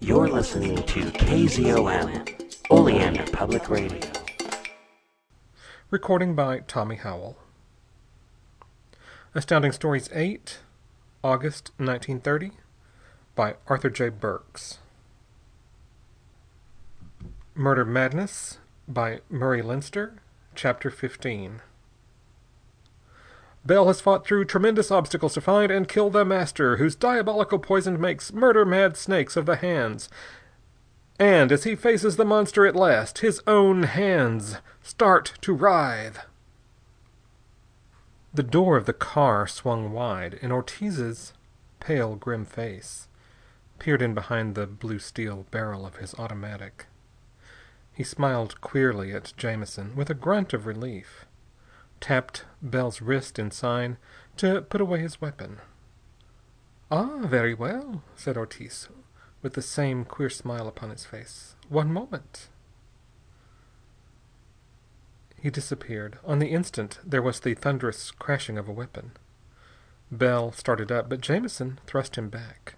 You're listening to KZOM, Oleander Public Radio. Recording by Tommy Howell. Astounding Stories 8, August 1930, by Arthur J. Burks. Murder Madness, by Murray Leinster, Chapter 15. Bell has fought through tremendous obstacles to find and kill the Master, whose diabolical poison makes murder-mad snakes of the hands. And as he faces the monster at last, his own hands start to writhe. The door of the car swung wide, and Ortiz's pale, grim face peered in behind the blue steel barrel of his automatic. He smiled queerly at Jamison with a grunt of relief, tapped Bell's wrist in sign to put away his weapon. "Ah, very well," said Ortiz, with the same queer smile upon his face. "One moment." He disappeared. On the instant there was the thunderous crashing of a weapon. Bell started up, but Jamison thrust him back.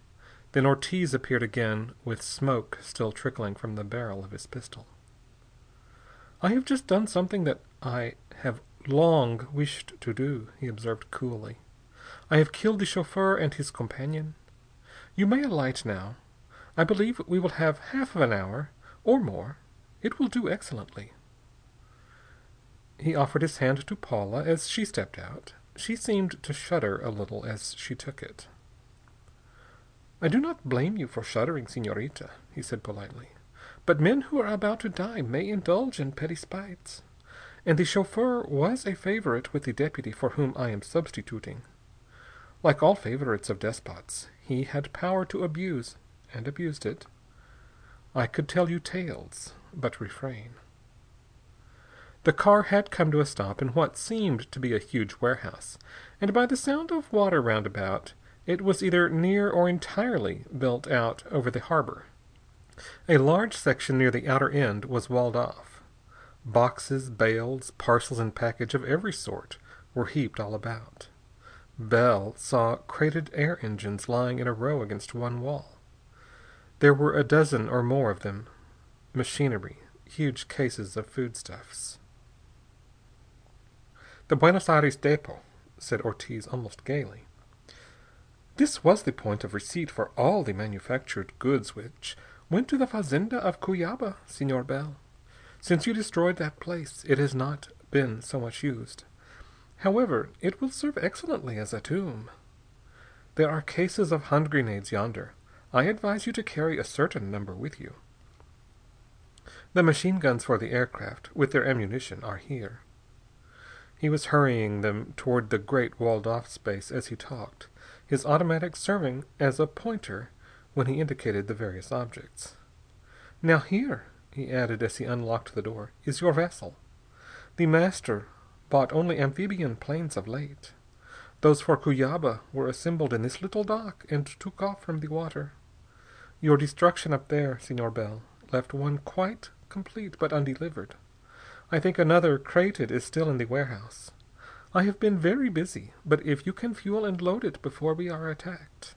Then Ortiz appeared again, with smoke still trickling from the barrel of his pistol. "I have just done something that I have long wished to do," he observed coolly. "I have killed the chauffeur and his companion. You may alight now. I believe we will have half of an hour, or more. It will do excellently." He offered his hand to Paula as she stepped out. She seemed to shudder a little as she took it. "I do not blame you for shuddering, señorita," he said politely. "But men who are about to die may indulge in petty spites. And the chauffeur was a favorite with the deputy for whom I am substituting. Like all favorites of despots, he had power to abuse, and abused it. I could tell you tales, but refrain." The car had come to a stop in what seemed to be a huge warehouse, and by the sound of water round about, it was either near or entirely built out over the harbor. A large section near the outer end was walled off. Boxes, bales, parcels and package of every sort were heaped all about. Bell saw crated air engines lying in a row against one wall. There were a dozen or more of them. Machinery, huge cases of foodstuffs. "The Buenos Aires depot," said Ortiz almost gaily. "This was the point of receipt for all the manufactured goods which went to the fazenda of Cuyaba, Senor Bell. Since you destroyed that place, it has not been so much used. However, it will serve excellently as a tomb. There are cases of hand grenades yonder. I advise you to carry a certain number with you. The machine guns for the aircraft, with their ammunition, are here." He was hurrying them toward the great walled-off space as he talked, his automatic serving as a pointer when he indicated the various objects. "Now here," he added as he unlocked the door, "is your vessel. The Master bought only amphibian planes of late. Those for Cuyaba were assembled in this little dock and took off from the water. Your destruction up there, Senor Bell, left one quite complete but undelivered. I think another, crated, is still in the warehouse. I have been very busy, but if you can fuel and load it before we are attacked."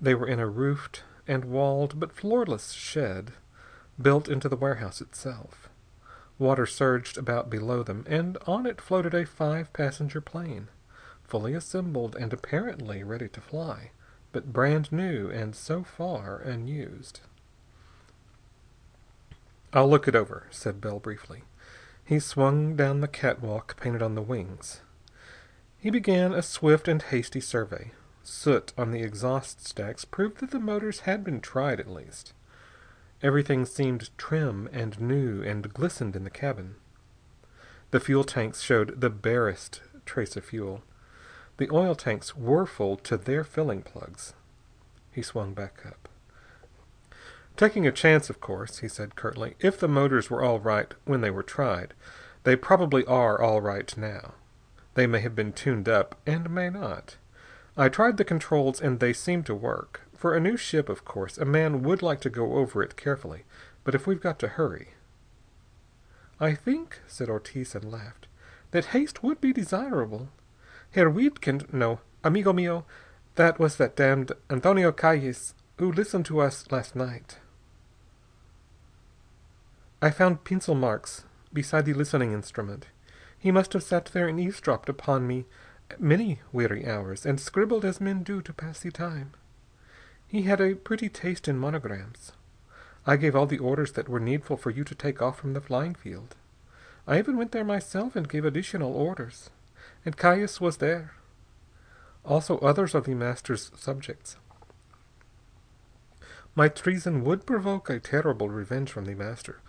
They were in a roofed and walled but floorless shed built into the warehouse itself. Water surged about below them, and on it floated a five-passenger plane, fully assembled and apparently ready to fly, but brand new and so far unused. "I'll look it over," said Bell briefly. He swung down the catwalk painted on the wings. He began a swift and hasty survey. Soot on the exhaust stacks proved that the motors had been tried, at least. Everything seemed trim and new and glistened in the cabin. The fuel tanks showed the barest trace of fuel. The oil tanks were full to their filling plugs. He swung back up. "Taking a chance, of course," he said curtly. "If the motors were all right when they were tried, they probably are all right now. They may have been tuned up, and may not. I tried the controls, and they seem to work. For a new ship, of course, a man would like to go over it carefully. But if we've got to hurry "I think," said Ortiz, and laughed, "that haste would be desirable. Herr Wiedkind no, amigo mio, that was that damned Antonio Calles who listened to us last night. I found pencil marks beside the listening instrument. He must have sat there and eavesdropped upon me many weary hours, and scribbled as men do to pass the time. He had a pretty taste in monograms. I gave all the orders that were needful for you to take off from the flying field. I even went there myself and gave additional orders. And Caius was there. Also others of the Master's subjects. My treason would provoke a terrible revenge from the Master,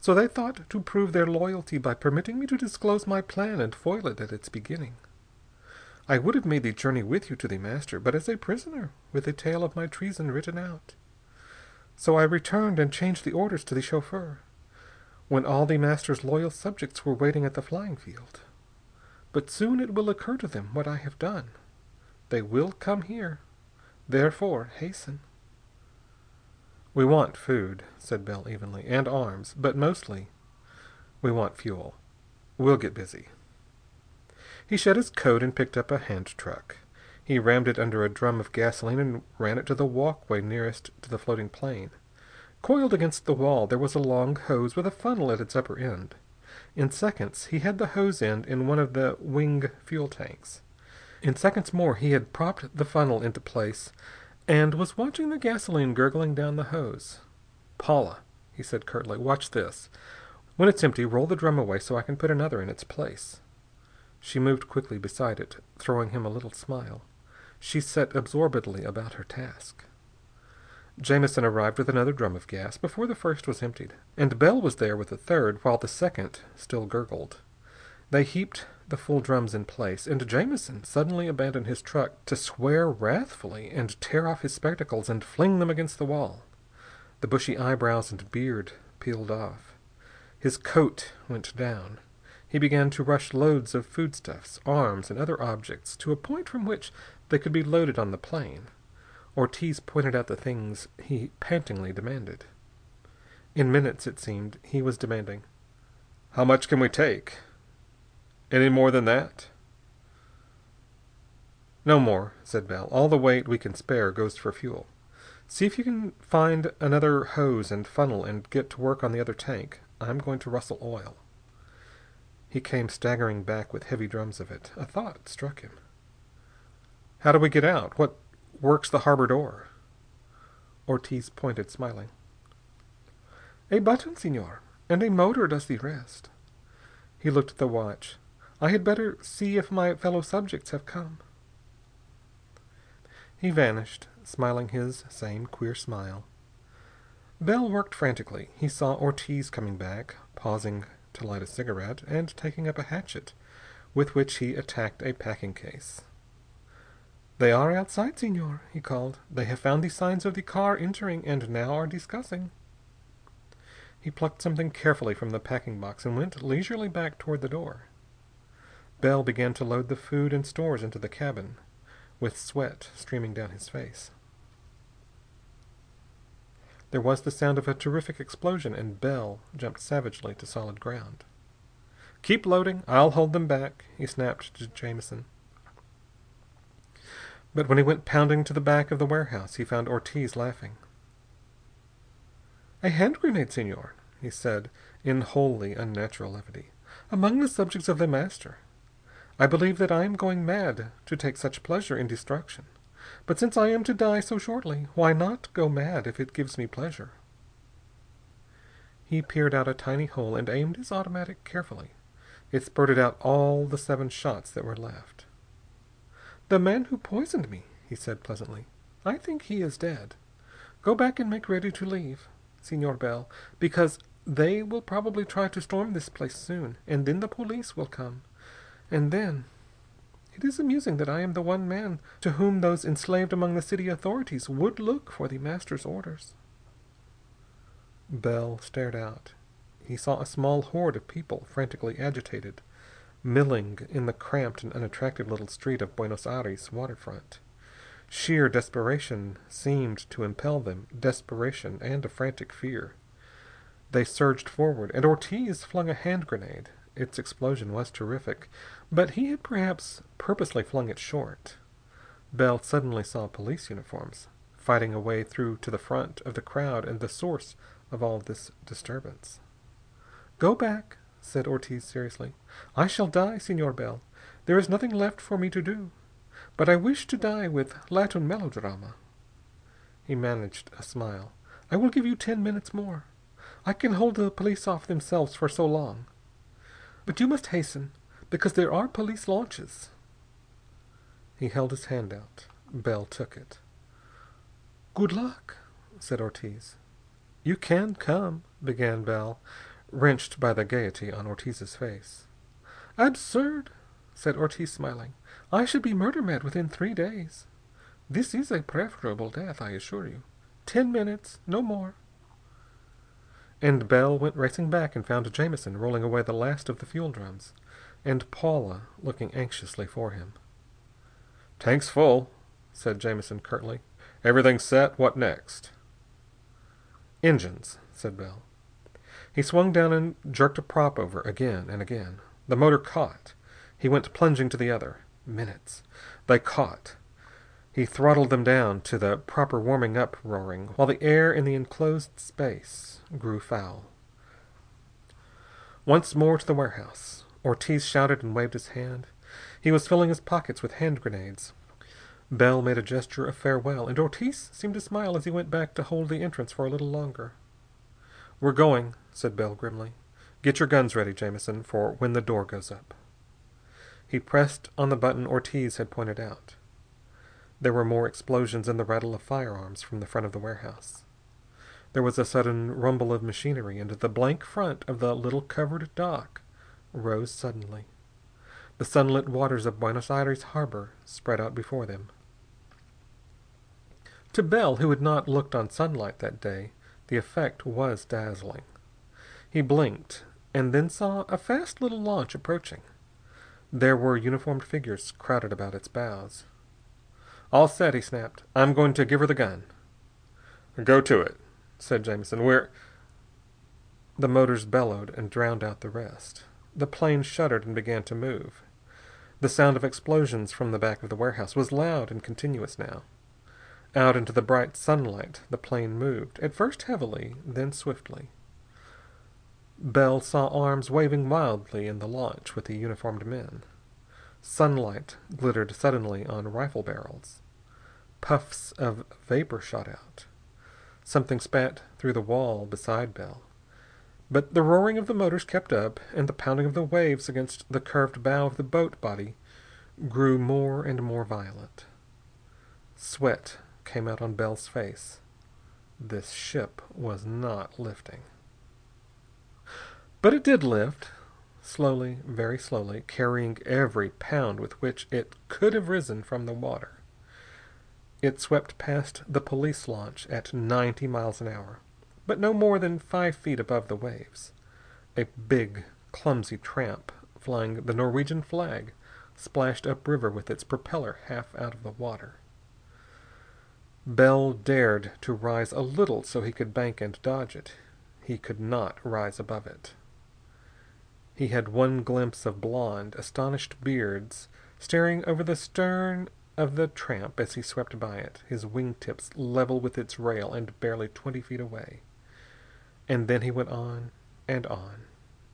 so they thought to prove their loyalty by permitting me to disclose my plan and foil it at its beginning. I would have made the journey with you to the Master, but as a prisoner, with the tale of my treason written out. So I returned and changed the orders to the chauffeur, when all the Master's loyal subjects were waiting at the flying field. But soon it will occur to them what I have done. They will come here. Therefore, hasten. We want food, said Bell evenly, and arms, but mostly we want fuel. We'll get busy. He shed his coat and picked up a hand truck. He rammed it under a drum of gasoline and ran it to the walkway nearest to the floating plane. Coiled against the wall there was a long hose with a funnel at its upper end. In seconds he had the hose end in one of the wing fuel tanks. In seconds more he had propped the funnel into place and was watching the gasoline gurgling down the hose. "Paula," he said curtly, "watch this. When it's empty, roll the drum away so I can put another in its place." She moved quickly beside it, throwing him a little smile. She set absorbedly about her task. Jamison arrived with another drum of gas before the first was emptied, and Bell was there with the third, while the second still gurgled. They heaped the full drums in place, and Jamison suddenly abandoned his truck to swear wrathfully and tear off his spectacles and fling them against the wall. The bushy eyebrows and beard peeled off. His coat went down. He began to rush loads of foodstuffs, arms, and other objects to a point from which they could be loaded on the plane. Ortiz pointed out the things he pantingly demanded. In minutes, it seemed, he was demanding, "How much can we take?" Any more than that?" "No more," said Bell. "All the weight we can spare goes for fuel. See if you can find another hose and funnel and get to work on the other tank. I'm going to rustle oil." He came staggering back with heavy drums of it. A thought struck him. "How do we get out? What works the harbor door?" Ortiz pointed, smiling. "A button, Senor, and a motor does the rest." He looked at the watch. I had better see if my fellow subjects have come." He vanished, smiling his same queer smile. Bell worked frantically. He saw Ortiz coming back, pausing to light a cigarette, and taking up a hatchet, with which he attacked a packing case. "They are outside, Senor," he called. "They have found the signs of the car entering, and now are discussing." He plucked something carefully from the packing box and went leisurely back toward the door. Bell began to load the food and stores into the cabin, with sweat streaming down his face. There was the sound of a terrific explosion, and Bell jumped savagely to solid ground. "Keep loading. I'll hold them back," he snapped to Jamison. But when he went pounding to the back of the warehouse he found Ortiz laughing. "A hand grenade, Senor," he said in wholly unnatural levity. "Among the subjects of The Master. I believe that I am going mad to take such pleasure in destruction. But since I am to die so shortly, why not go mad if it gives me pleasure?" He peered out a tiny hole and aimed his automatic carefully. It spurted out all the seven shots that were left. "The man who poisoned me," he said pleasantly. "I think he is dead. Go back and make ready to leave, Senor Bell, because they will probably try to storm this place soon, and then the police will come. And then It is amusing that I am the one man to whom those enslaved among the city authorities would look for The Master's orders." Bell stared out. He saw a small horde of people, frantically agitated, milling in the cramped and unattractive little street of Buenos Aires waterfront. Sheer desperation seemed to impel them, desperation and a frantic fear. They surged forward, and Ortiz flung a hand grenade. Its explosion was terrific, but he had perhaps purposely flung it short. Bell suddenly saw police uniforms. fighting a way through to the front of the crowd and the source of all this disturbance. "Go back," said Ortiz seriously. "I shall die, Senor Bell. There is nothing left for me to do. But I wish to die with Latin melodrama." He managed a smile. "I will give you ten minutes more. I can hold the police off themselves for so long. But you must hasten, because there are police launches." He held his hand out. Bell took it. "Good luck," said Ortiz. "You can come," began Bell, wrenched by the gaiety on Ortiz's face. "Absurd!" said Ortiz, smiling. "I should be murder mad within three days. This is a preferable death, I assure you. Ten minutes, no more." And Bell went racing back and found Jamison rolling away the last of the fuel drums, and Paula looking anxiously for him. "Tank's full," said Jamison curtly. "Everything set? What next?" "Engines," said Bell. He swung down and jerked a prop over, again and again. The motor caught. He went plunging to the other. Minutes. They caught. He throttled them down to the proper warming up roaring, while the air in the enclosed space grew foul. Once more to the warehouse. Ortiz shouted and waved his hand. He was filling his pockets with hand grenades. Bell made a gesture of farewell, and Ortiz seemed to smile as he went back to hold the entrance for a little longer. "We're going," said Bell grimly. "Get your guns ready, Jamison, for when the door goes up." He pressed on the button Ortiz had pointed out. There were more explosions and the rattle of firearms from the front of the warehouse. There was a sudden rumble of machinery, and the blank front of the little covered dock rose suddenly. The sunlit waters of Buenos Aires harbor spread out before them. To Bell, who had not looked on sunlight that day, the effect was dazzling. He blinked, and then saw a fast little launch approaching. There were uniformed figures crowded about its bows. "All set," he snapped. "I'm going to give her the gun." "Go to it," said Jamison. "We're The motors bellowed and drowned out the rest. The plane shuddered and began to move. The sound of explosions from the back of the warehouse was loud and continuous now. Out into the bright sunlight the plane moved, at first heavily, then swiftly. Bell saw arms waving wildly in the launch with the uniformed men. Sunlight glittered suddenly on rifle barrels. Puffs of vapor shot out. Something spat through the wall beside Bell. But the roaring of the motors kept up, and the pounding of the waves against the curved bow of the boat body grew more and more violent. Sweat came out on Bell's face. This ship was not lifting. But it did lift, slowly, very slowly, carrying every pound with which it could have risen from the water. It swept past the police launch at ninety miles an hour, but no more than five feet above the waves. A big, clumsy tramp, flying the Norwegian flag, splashed upriver with its propeller half out of the water. Bell dared to rise a little so he could bank and dodge it. He could not rise above it. He had one glimpse of blond, astonished beards staring over the stern of the tramp as he swept by it, his wingtips level with its rail and barely twenty feet away. And then he went on and on,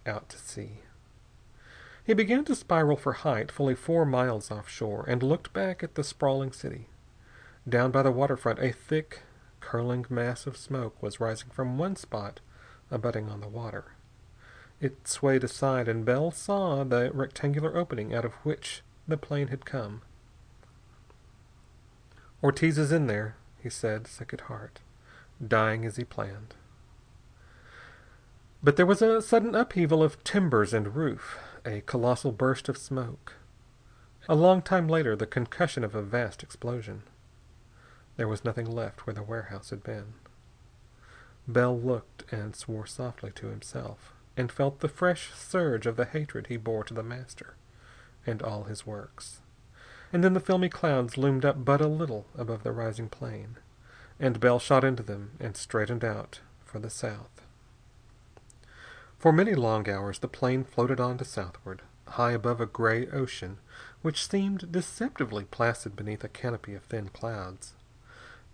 out to sea. He began to spiral for height fully four miles offshore, and looked back at the sprawling city. Down by the waterfront a thick, curling mass of smoke was rising from one spot abutting on the water. It swayed aside, and Bell saw the rectangular opening out of which the plane had come. Ortiz is in there, he said, sick at heart, dying as he planned. But there was a sudden upheaval of timbers and roof, a colossal burst of smoke. A long time later, the concussion of a vast explosion. There was nothing left where the warehouse had been. Bell looked and swore softly to himself and felt the fresh surge of the hatred he bore to the Master and all his works. And then the filmy clouds loomed up but a little above the rising plain, and Bell shot into them and straightened out for the south. For many long hours the plane floated on to southward, high above a gray ocean which seemed deceptively placid beneath a canopy of thin clouds.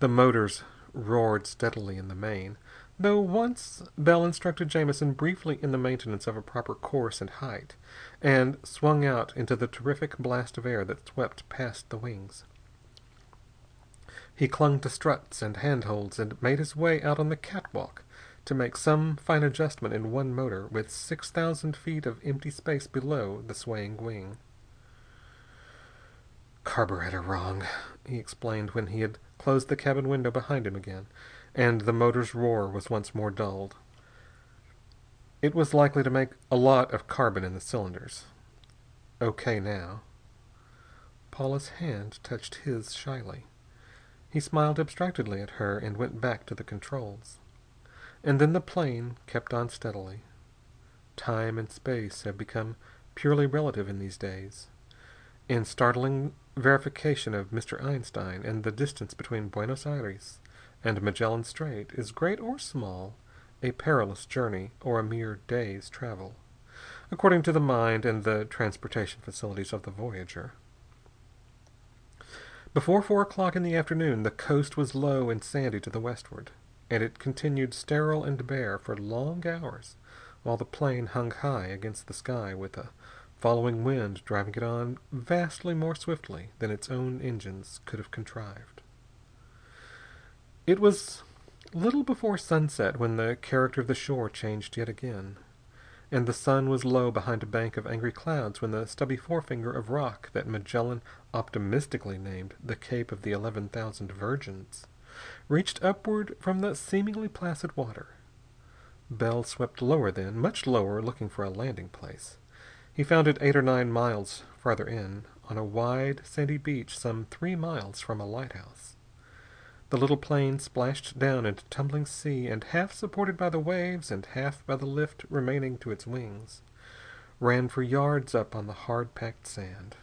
The motors roared steadily in the main, though once Bell instructed Jamison briefly in the maintenance of a proper course and height, and swung out into the terrific blast of air that swept past the wings. He clung to struts and handholds and made his way out on the catwalk to make some fine adjustment in one motor with six thousand feet of empty space below the swaying wing. "Carburetor wrong," he explained when he had closed the cabin window behind him again, and the motor's roar was once more dulled. It was likely to make a lot of carbon in the cylinders. Okay now. Paula's hand touched his shyly. He smiled abstractedly at her and went back to the controls. And then the plane kept on steadily. Time and space have become purely relative in these days. In startling verification of Mr. Einstein, and the distance between Buenos Aires and Magellan Strait is great or small, a perilous journey or a mere day's travel, according to the mind and the transportation facilities of the voyager. Before four o'clock in the afternoon the coast was low and sandy to the westward and it continued sterile and bare for long hours while the plane hung high against the sky with a following wind driving it on vastly more swiftly than its own engines could have contrived. It was little before sunset when the character of the shore changed yet again, and the sun was low behind a bank of angry clouds when the stubby forefinger of rock that Magellan optimistically named the Cape of the Eleven Thousand Virgins reached upward from the seemingly placid water. Bell swept lower then, much lower, looking for a landing place. He found it eight or nine miles farther in, on a wide, sandy beach some three miles from a lighthouse. The little plane splashed down into tumbling sea, and half supported by the waves and half by the lift remaining to its wings, ran for yards up on the hard-packed sand.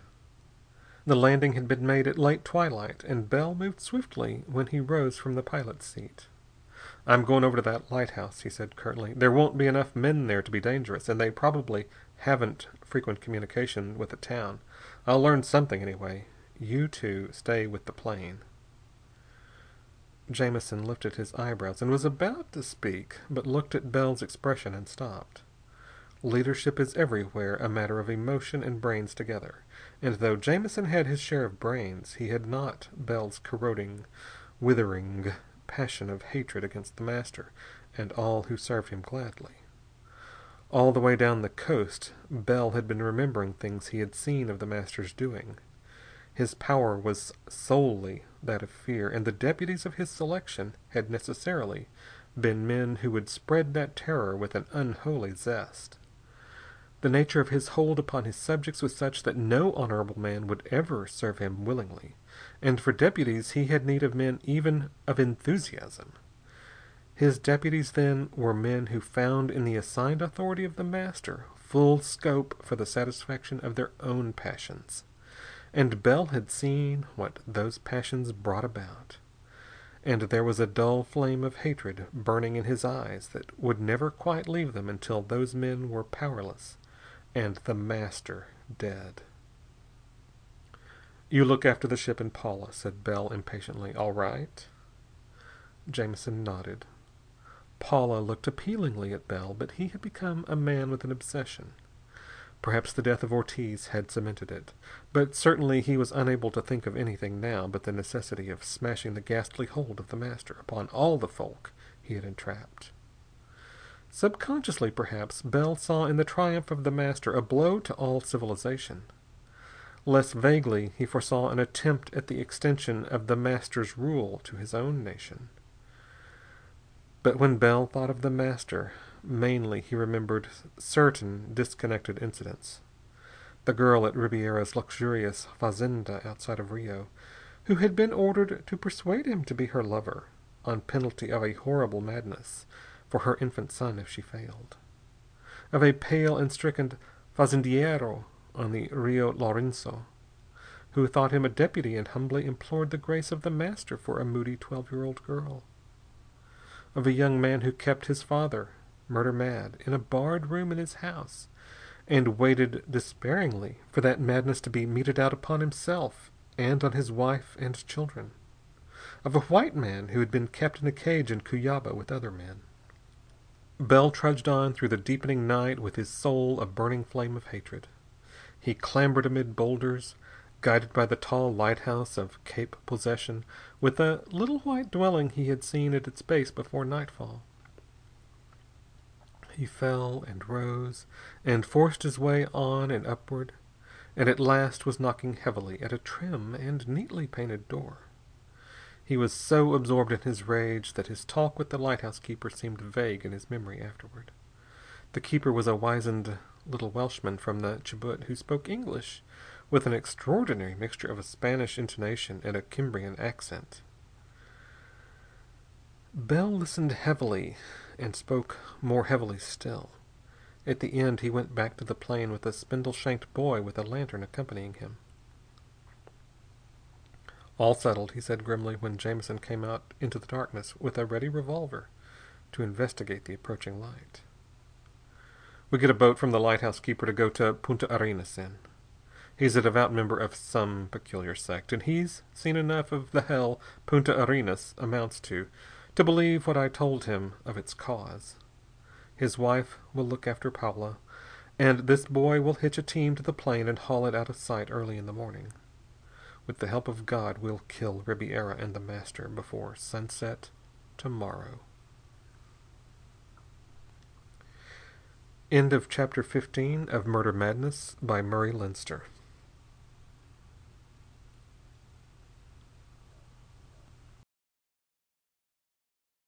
The landing had been made at late twilight, and Bell moved swiftly when he rose from the pilot's seat. "I'm going over to that lighthouse," he said curtly. "There won't be enough men there to be dangerous, and they probably haven't frequent communication with the town. I'll learn something, anyway. You two stay with the plane." Jamison lifted his eyebrows and was about to speak, but looked at Bell's expression and stopped. Leadership is everywhere a matter of emotion and brains together. And though Jamison had his share of brains, he had not Bell's corroding, withering passion of hatred against the Master and all who served him gladly. All the way down the coast, Bell had been remembering things he had seen of the Master's doing. His power was solely that of fear, and the deputies of his selection had necessarily been men who would spread that terror with an unholy zest. The nature of his hold upon his subjects was such that no honorable man would ever serve him willingly, and for deputies he had need of men even of enthusiasm. His deputies, then, were men who found in the assigned authority of the Master full scope for the satisfaction of their own passions. And Bell had seen what those passions brought about. And there was a dull flame of hatred burning in his eyes that would never quite leave them until those men were powerless and the Master dead. "You look after the ship and Paula," said Bell impatiently. "All right?" Jamison nodded. Paula looked appealingly at Bell, but he had become a man with an obsession. Perhaps the death of Ortiz had cemented it, but certainly he was unable to think of anything now but the necessity of smashing the ghastly hold of the Master upon all the folk he had entrapped. Subconsciously, perhaps, Bell saw in the triumph of The Master a blow to all civilization. Less vaguely, he foresaw an attempt at the extension of The Master's rule to his own nation. But when Bell thought of The Master, mainly he remembered certain disconnected incidents. The girl at Ribiera's luxurious fazenda outside of Rio, who had been ordered to persuade him to be her lover, on penalty of a horrible madness for her infant son if she failed. Of a pale and stricken fazendeiro on the Rio Laurenço, who thought him a deputy and humbly implored the grace of the Master for a moody twelve-year-old girl. Of a young man who kept his father, murder mad, in a barred room in his house, and waited despairingly for that madness to be meted out upon himself and on his wife and children of a white man who had been kept in a cage in Cuyaba with other men. Bell trudged on through the deepening night with his soul a burning flame of hatred. He clambered amid boulders, guided by the tall lighthouse of Cape Possession, with the little white dwelling he had seen at its base before nightfall. He fell and rose, and forced his way on and upward, and at last was knocking heavily at a trim and neatly painted door. He was so absorbed in his rage that his talk with the lighthouse keeper seemed vague in his memory afterward. The keeper was a wizened little Welshman from the Chubut who spoke English with an extraordinary mixture of a Spanish intonation and a Cimbrian accent. Bell listened heavily and spoke more heavily still. At the end he went back to the plane with a spindle-shanked boy with a lantern accompanying him. All settled, he said grimly when Jamison came out into the darkness with a ready revolver to investigate the approaching light. We get a boat from the lighthouse keeper to go to Punta Arenas in. He's a devout member of some peculiar sect, and he's seen enough of the hell Punta Arenas amounts to, to believe what I told him of its cause. His wife will look after Paula, and this boy will hitch a team to the plane and haul it out of sight early in the morning. With the help of God, we'll kill Ribiera and the Master before sunset tomorrow. End of chapter 15 of Murder Madness by Murray Leinster.